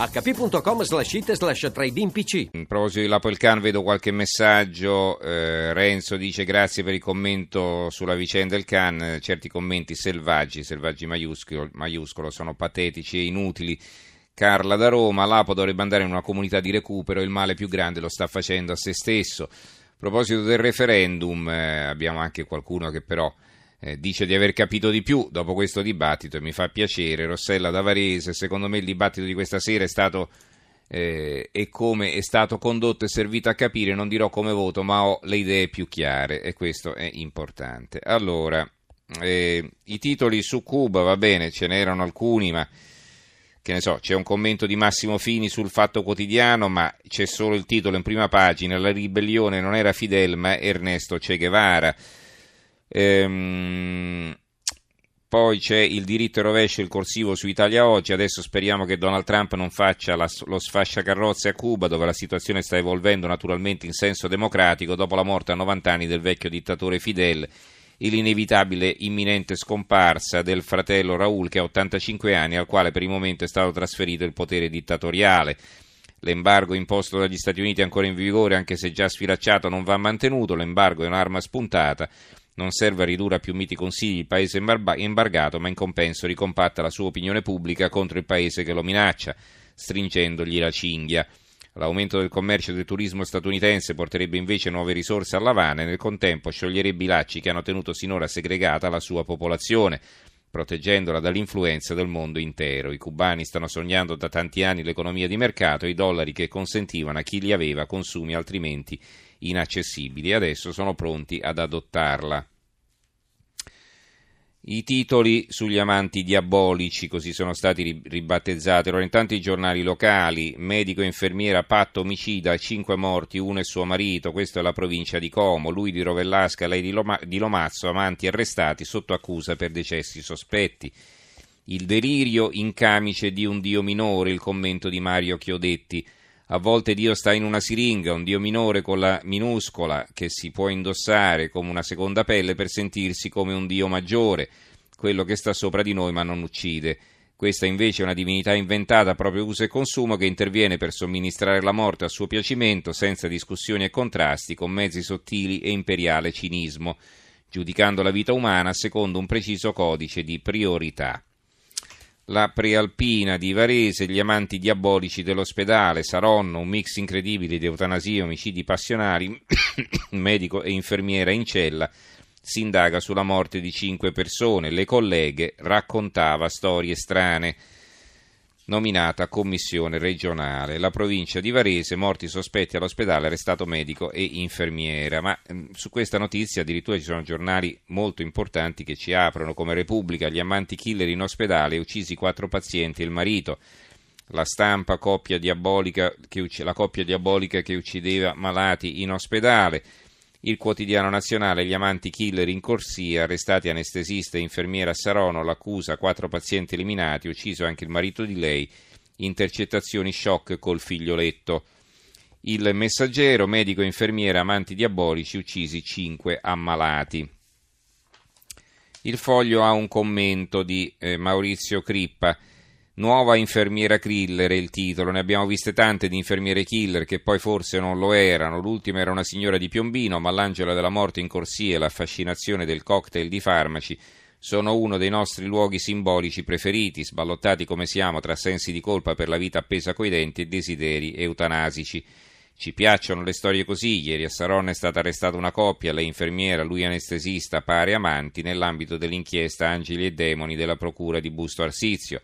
hp.com slash it slash trading pc In proposito di l'Apple vedo qualche messaggio eh, Renzo dice grazie per il commento sulla vicenda del Can. Certi commenti selvaggi selvaggi maiuscolo, maiuscolo sono patetici e inutili. Carla da Roma l'Apo dovrebbe andare in una comunità di recupero il male più grande lo sta facendo a se stesso. A proposito del referendum eh, abbiamo anche qualcuno che però eh, dice di aver capito di più dopo questo dibattito e mi fa piacere. Rossella Davarese, secondo me il dibattito di questa sera è stato eh, e come è stato condotto e servito a capire, non dirò come voto, ma ho le idee più chiare e questo è importante. Allora, eh, i titoli su Cuba, va bene, ce n'erano alcuni, ma che ne so, c'è un commento di Massimo Fini sul Fatto Quotidiano, ma c'è solo il titolo in prima pagina, la ribellione non era Fidel ma Ernesto Che Guevara. Ehm, poi c'è il diritto e rovescio, il corsivo su Italia Oggi. Adesso speriamo che Donald Trump non faccia la, lo sfasciacarrozze a Cuba, dove la situazione sta evolvendo naturalmente in senso democratico dopo la morte a 90 anni del vecchio dittatore Fidel e l'inevitabile imminente scomparsa del fratello Raul, che ha 85 anni, al quale per il momento è stato trasferito il potere dittatoriale. L'embargo imposto dagli Stati Uniti è ancora in vigore, anche se già sfilacciato, non va mantenuto. L'embargo è un'arma spuntata non serve a ridurre a più miti consigli il paese imbargato, ma in compenso ricompatta la sua opinione pubblica contro il paese che lo minaccia, stringendogli la cinghia. L'aumento del commercio e del turismo statunitense porterebbe invece nuove risorse all'Havana e nel contempo scioglierebbe i lacci che hanno tenuto sinora segregata la sua popolazione, proteggendola dall'influenza del mondo intero. I cubani stanno sognando da tanti anni l'economia di mercato e i dollari che consentivano a chi li aveva consumi altrimenti inaccessibili e adesso sono pronti ad adottarla. I titoli sugli amanti diabolici, così sono stati ribattezzati. Allora, intanto i giornali locali, medico e infermiera, patto omicida, cinque morti, uno è suo marito, questa è la provincia di Como, lui di Rovellasca, lei di, Loma, di Lomazzo, amanti arrestati sotto accusa per decessi sospetti. Il delirio in camice di un dio minore, il commento di Mario Chiodetti. A volte Dio sta in una siringa, un Dio minore con la minuscola che si può indossare come una seconda pelle per sentirsi come un Dio maggiore, quello che sta sopra di noi ma non uccide. Questa invece è una divinità inventata a proprio uso e consumo che interviene per somministrare la morte a suo piacimento senza discussioni e contrasti, con mezzi sottili e imperiale cinismo, giudicando la vita umana secondo un preciso codice di priorità la prealpina di Varese, gli amanti diabolici dell'ospedale, Saronno, un mix incredibile di eutanasia omicidi passionali, medico e infermiera in cella, si indaga sulla morte di cinque persone, le colleghe raccontava storie strane nominata commissione regionale. La provincia di Varese, morti sospetti all'ospedale, arrestato medico e infermiera. Ma ehm, su questa notizia addirittura ci sono giornali molto importanti che ci aprono, come Repubblica, gli amanti killer in ospedale, uccisi quattro pazienti e il marito. La stampa, coppia diabolica che, la coppia diabolica che uccideva malati in ospedale il quotidiano nazionale Gli amanti killer in corsia, arrestati anestesista e infermiera Sarono, l'accusa quattro pazienti eliminati, ucciso anche il marito di lei, intercettazioni shock col figlioletto. Il messaggero, medico infermiera, amanti diabolici, uccisi cinque ammalati. Il foglio ha un commento di eh, Maurizio Crippa. Nuova infermiera killer è il titolo, ne abbiamo viste tante di infermiere killer che poi forse non lo erano, l'ultima era una signora di Piombino, ma l'angela della morte in corsia e la fascinazione del cocktail di farmaci sono uno dei nostri luoghi simbolici preferiti, sballottati come siamo tra sensi di colpa per la vita appesa coi denti e desideri eutanasici. Ci piacciono le storie così, ieri a Saronno è stata arrestata una coppia, lei infermiera, lui anestesista, pari amanti, nell'ambito dell'inchiesta Angeli e Demoni della Procura di Busto Arsizio.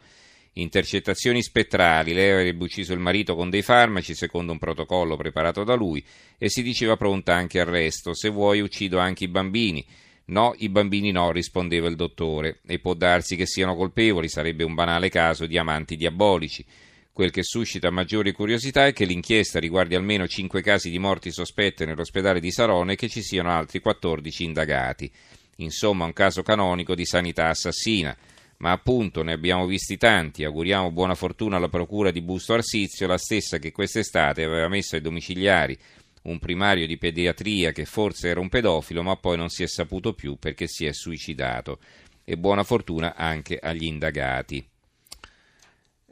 Intercettazioni spettrali, lei avrebbe ucciso il marito con dei farmaci secondo un protocollo preparato da lui e si diceva pronta anche al resto, se vuoi uccido anche i bambini. No, i bambini no, rispondeva il dottore, e può darsi che siano colpevoli, sarebbe un banale caso di amanti diabolici. Quel che suscita maggiore curiosità è che l'inchiesta riguardi almeno cinque casi di morti sospette nell'ospedale di Sarone e che ci siano altri 14 indagati. Insomma, un caso canonico di sanità assassina ma appunto ne abbiamo visti tanti, auguriamo buona fortuna alla procura di Busto Arsizio, la stessa che quest'estate aveva messo ai domiciliari un primario di pediatria che forse era un pedofilo, ma poi non si è saputo più perché si è suicidato. E buona fortuna anche agli indagati.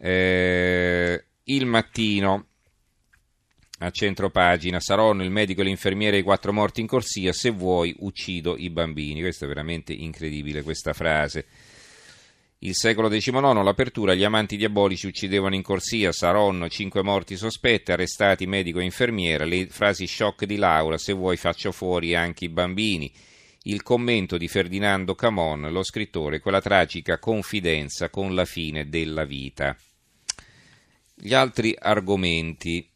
Eh, il mattino a centro pagina Saronno, il medico e l'infermiere i quattro morti in corsia, se vuoi uccido i bambini. Questo è veramente incredibile questa frase. Il secolo XIX, l'apertura, gli amanti diabolici uccidevano in corsia, Saronno, cinque morti sospetti, arrestati medico e infermiera, le frasi shock di Laura, se vuoi faccio fuori anche i bambini, il commento di Ferdinando Camon, lo scrittore, quella tragica confidenza con la fine della vita. Gli altri argomenti.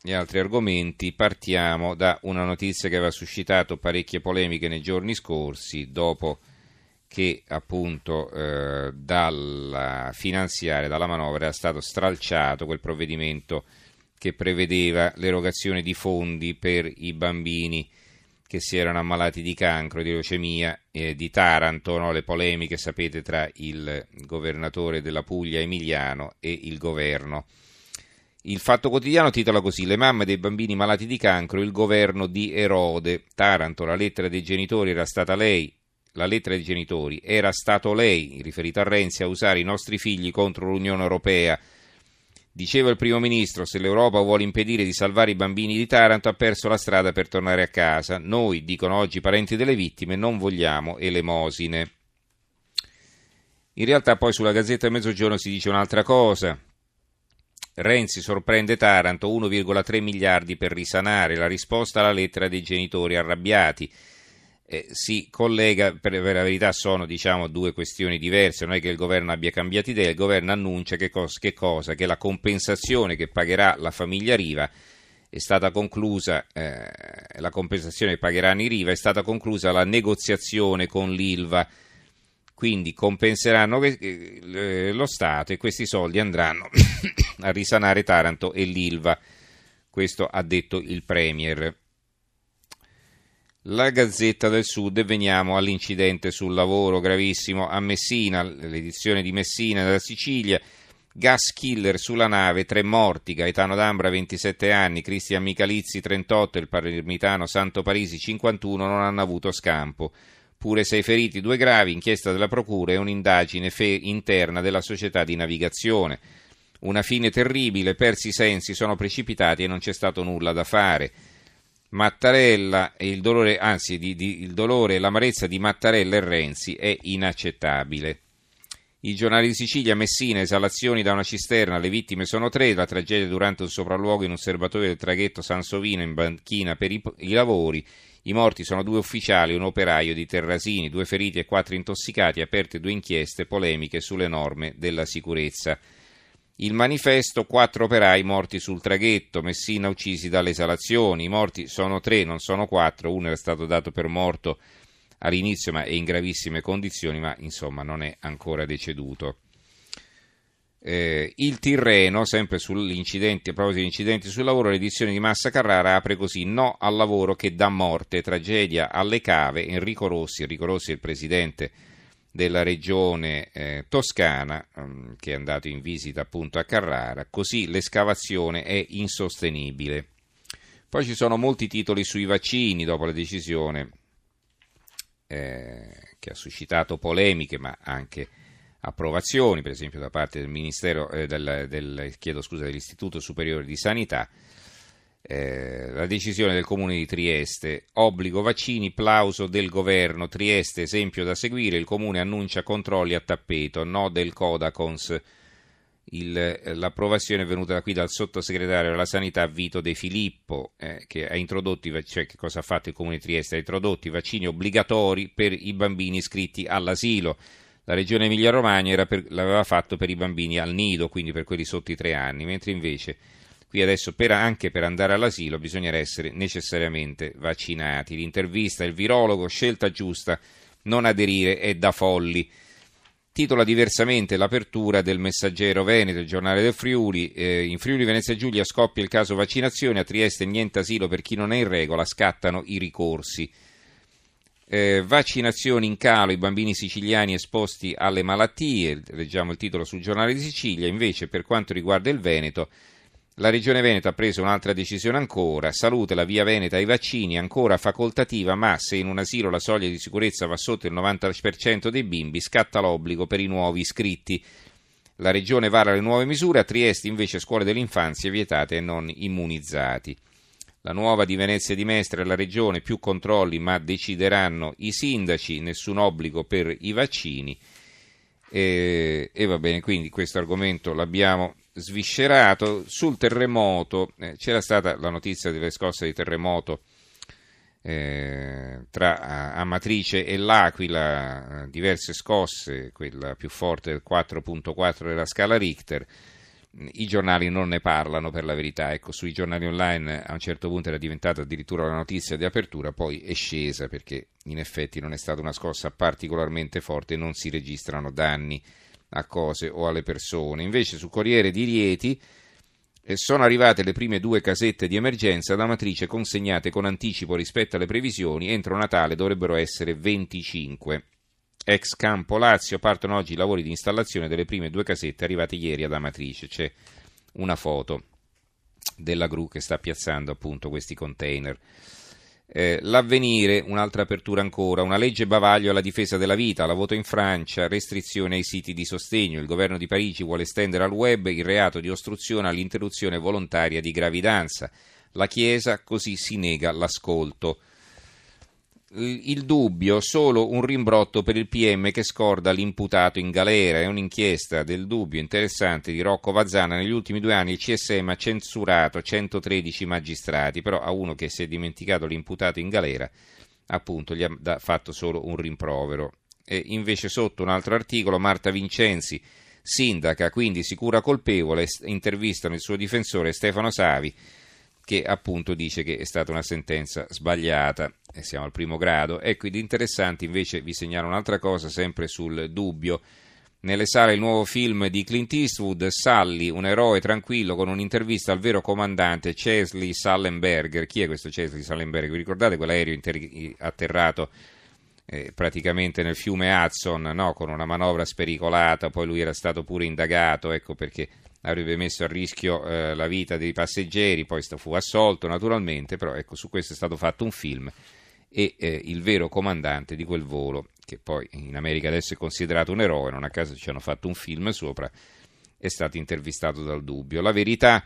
Gli altri argomenti partiamo da una notizia che aveva suscitato parecchie polemiche nei giorni scorsi, dopo che appunto eh, dalla finanziaria, dalla manovra era stato stralciato quel provvedimento che prevedeva l'erogazione di fondi per i bambini che si erano ammalati di cancro, di leucemia, eh, di Taranto, no? le polemiche sapete tra il governatore della Puglia Emiliano e il governo. Il Fatto Quotidiano titola così Le mamme dei bambini malati di cancro, il governo di Erode. Taranto, la lettera dei genitori era stata lei, la lettera dei genitori, era stato lei, riferito a Renzi, a usare i nostri figli contro l'Unione Europea. Diceva il primo ministro, se l'Europa vuole impedire di salvare i bambini di Taranto ha perso la strada per tornare a casa. Noi, dicono oggi i parenti delle vittime, non vogliamo elemosine. In realtà poi sulla Gazzetta del Mezzogiorno si dice un'altra cosa. Renzi sorprende Taranto 1,3 miliardi per risanare, la risposta alla lettera dei genitori arrabbiati eh, si collega, per, per, la verità sono diciamo, due questioni diverse, non è che il governo abbia cambiato idea, il governo annuncia che, cos- che cosa? Che la compensazione che pagherà la famiglia Riva è stata conclusa, eh, la compensazione che pagheranno i Riva è stata conclusa la negoziazione con l'Ilva, quindi compenseranno eh, lo Stato e questi soldi andranno a risanare Taranto e l'Ilva, questo ha detto il Premier la Gazzetta del Sud e veniamo all'incidente sul lavoro gravissimo a Messina, l'edizione di Messina della Sicilia. Gas killer sulla nave, tre morti, Gaetano D'Ambra 27 anni, Cristian Michalizzi 38, il palermitano Santo Parisi 51 non hanno avuto scampo. Pure sei feriti, due gravi, inchiesta della Procura e un'indagine fe- interna della società di navigazione. Una fine terribile, persi i sensi, sono precipitati e non c'è stato nulla da fare. Mattarella e il dolore, anzi di, di, il dolore e l'amarezza di Mattarella e Renzi è inaccettabile. I giornali di Sicilia, Messina, esalazioni da una cisterna, le vittime sono tre, la tragedia durante un sopralluogo in un serbatoio del traghetto Sansovino in banchina per i, i lavori, i morti sono due ufficiali un operaio di Terrasini, due feriti e quattro intossicati, aperte due inchieste polemiche sulle norme della sicurezza. Il manifesto, quattro operai morti sul traghetto, Messina uccisi dalle esalazioni, i morti sono tre, non sono quattro, uno era stato dato per morto all'inizio ma è in gravissime condizioni, ma insomma non è ancora deceduto. Eh, il Tirreno, sempre sull'incidente, a proposito di incidenti sul lavoro, l'edizione di Massa Carrara apre così: No al lavoro che dà morte, tragedia alle cave. Enrico Rossi, Enrico Rossi è il presidente della regione eh, toscana um, che è andato in visita appunto a Carrara, così l'escavazione è insostenibile. Poi ci sono molti titoli sui vaccini dopo la decisione eh, che ha suscitato polemiche ma anche approvazioni, per esempio da parte del eh, del, del, scusa, dell'Istituto Superiore di Sanità eh, la decisione del comune di Trieste, obbligo vaccini, plauso del governo, Trieste esempio da seguire, il comune annuncia controlli a tappeto, no del Codacons. Il, l'approvazione è venuta qui dal sottosegretario della sanità Vito De Filippo eh, che ha introdotto, cioè che cosa ha fatto il comune di Trieste? Ha introdotto i vaccini obbligatori per i bambini iscritti all'asilo. La regione Emilia-Romagna l'aveva fatto per i bambini al nido, quindi per quelli sotto i tre anni, mentre invece Qui adesso per, anche per andare all'asilo bisognerà essere necessariamente vaccinati. L'intervista, il virologo, scelta giusta, non aderire è da folli. Titola diversamente l'apertura del Messaggero Veneto, il giornale del Friuli. Eh, in Friuli Venezia Giulia scoppia il caso vaccinazione, a Trieste niente asilo per chi non è in regola, scattano i ricorsi. Eh, vaccinazioni in calo, i bambini siciliani esposti alle malattie, leggiamo il titolo sul giornale di Sicilia, invece per quanto riguarda il Veneto, la Regione Veneto ha preso un'altra decisione ancora, salute la via Veneta ai vaccini, ancora facoltativa, ma se in un asilo la soglia di sicurezza va sotto il 90% dei bimbi, scatta l'obbligo per i nuovi iscritti. La Regione vara le nuove misure, a Trieste invece scuole dell'infanzia vietate e non immunizzati. La nuova di Venezia di Mestre e la Regione più controlli, ma decideranno i sindaci, nessun obbligo per i vaccini. E, e va bene, quindi questo argomento l'abbiamo sviscerato. Sul terremoto, eh, c'era stata la notizia delle scosse di terremoto eh, tra Amatrice e L'Aquila, eh, diverse scosse, quella più forte del 4.4 della scala Richter. I giornali non ne parlano per la verità, ecco, sui giornali online a un certo punto era diventata addirittura la notizia di apertura, poi è scesa perché in effetti non è stata una scossa particolarmente forte e non si registrano danni a cose o alle persone. Invece su Corriere di Rieti e sono arrivate le prime due casette di emergenza da matrice consegnate con anticipo rispetto alle previsioni, entro Natale dovrebbero essere 25. Ex Campo Lazio partono oggi i lavori di installazione delle prime due casette arrivate ieri ad Amatrice. C'è una foto della gru che sta piazzando appunto questi container. Eh, l'avvenire, un'altra apertura ancora, una legge bavaglio alla difesa della vita, la voto in Francia, restrizione ai siti di sostegno, il governo di Parigi vuole estendere al web il reato di ostruzione all'interruzione volontaria di gravidanza, la Chiesa così si nega l'ascolto il dubbio, solo un rimbrotto per il PM che scorda l'imputato in galera. È un'inchiesta del dubbio interessante di Rocco Vazzana. Negli ultimi due anni il CSM ha censurato 113 magistrati, però a uno che si è dimenticato l'imputato in galera, appunto, gli ha fatto solo un rimprovero. E invece sotto un altro articolo, Marta Vincenzi, sindaca, quindi sicura colpevole, intervistano il suo difensore Stefano Savi che appunto dice che è stata una sentenza sbagliata e siamo al primo grado. Ecco, ed interessante invece vi segnalo un'altra cosa sempre sul dubbio. Nelle sale il nuovo film di Clint Eastwood, Sully, un eroe tranquillo con un'intervista al vero comandante Chesley Sullenberger. Chi è questo Chesley Sullenberger? Vi ricordate quell'aereo inter- atterrato eh, praticamente nel fiume Hudson, no? con una manovra spericolata, poi lui era stato pure indagato, ecco perché avrebbe messo a rischio eh, la vita dei passeggeri, poi fu assolto naturalmente, però ecco, su questo è stato fatto un film e eh, il vero comandante di quel volo, che poi in America adesso è considerato un eroe, non a caso ci hanno fatto un film sopra, è stato intervistato dal dubbio. La verità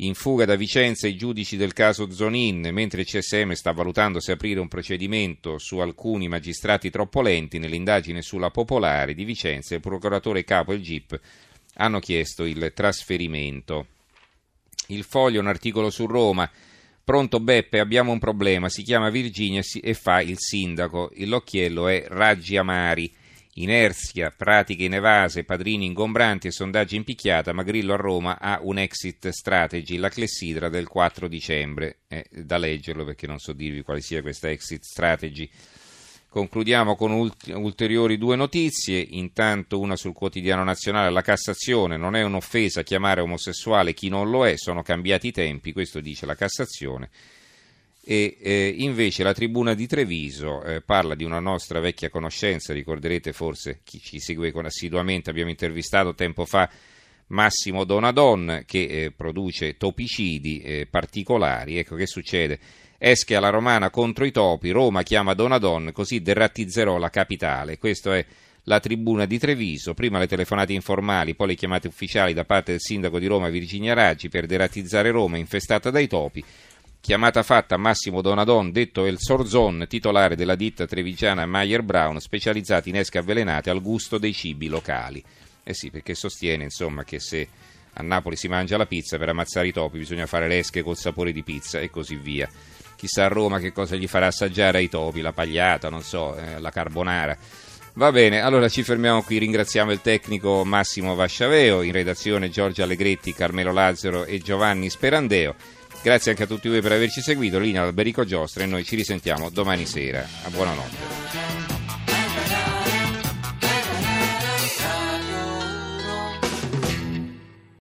in fuga da Vicenza i giudici del caso Zonin, mentre il CSM sta valutando se aprire un procedimento su alcuni magistrati troppo lenti nell'indagine sulla Popolare di Vicenza, il procuratore capo e il GIP hanno chiesto il trasferimento. Il foglio, un articolo su Roma. Pronto Beppe, abbiamo un problema, si chiama Virginia e fa il sindaco. L'occhiello è Raggi Amari. Inerzia, pratiche inevase, padrini ingombranti e sondaggi in picchiata, ma Grillo a Roma ha un exit strategy, la clessidra del 4 dicembre. È da leggerlo perché non so dirvi quale sia questa exit strategy. Concludiamo con ulteriori due notizie, intanto una sul quotidiano nazionale, la Cassazione, non è un'offesa chiamare omosessuale chi non lo è, sono cambiati i tempi, questo dice la Cassazione. E eh, invece la Tribuna di Treviso eh, parla di una nostra vecchia conoscenza, ricorderete forse chi ci segue assiduamente, abbiamo intervistato tempo fa Massimo Donadon che eh, produce topicidi eh, particolari, ecco che succede? Esche alla romana contro i topi, Roma chiama Donadon, così derattizzerò la capitale. Questa è la tribuna di Treviso, prima le telefonate informali, poi le chiamate ufficiali da parte del sindaco di Roma Virginia Raggi per derattizzare Roma infestata dai topi. Chiamata fatta a Massimo Donadon, detto El Sorzon, titolare della ditta trevigiana Mayer Brown, specializzati in esche avvelenate al gusto dei cibi locali. Eh sì, perché sostiene insomma che se a Napoli si mangia la pizza per ammazzare i topi bisogna fare le esche col sapore di pizza e così via chissà a Roma che cosa gli farà assaggiare ai topi, la pagliata, non so, eh, la carbonara. Va bene, allora ci fermiamo qui, ringraziamo il tecnico Massimo Vasciaveo, in redazione Giorgio Allegretti, Carmelo Lazzaro e Giovanni Sperandeo. Grazie anche a tutti voi per averci seguito, linea Alberico Giostra e noi ci risentiamo domani sera. A buonanotte.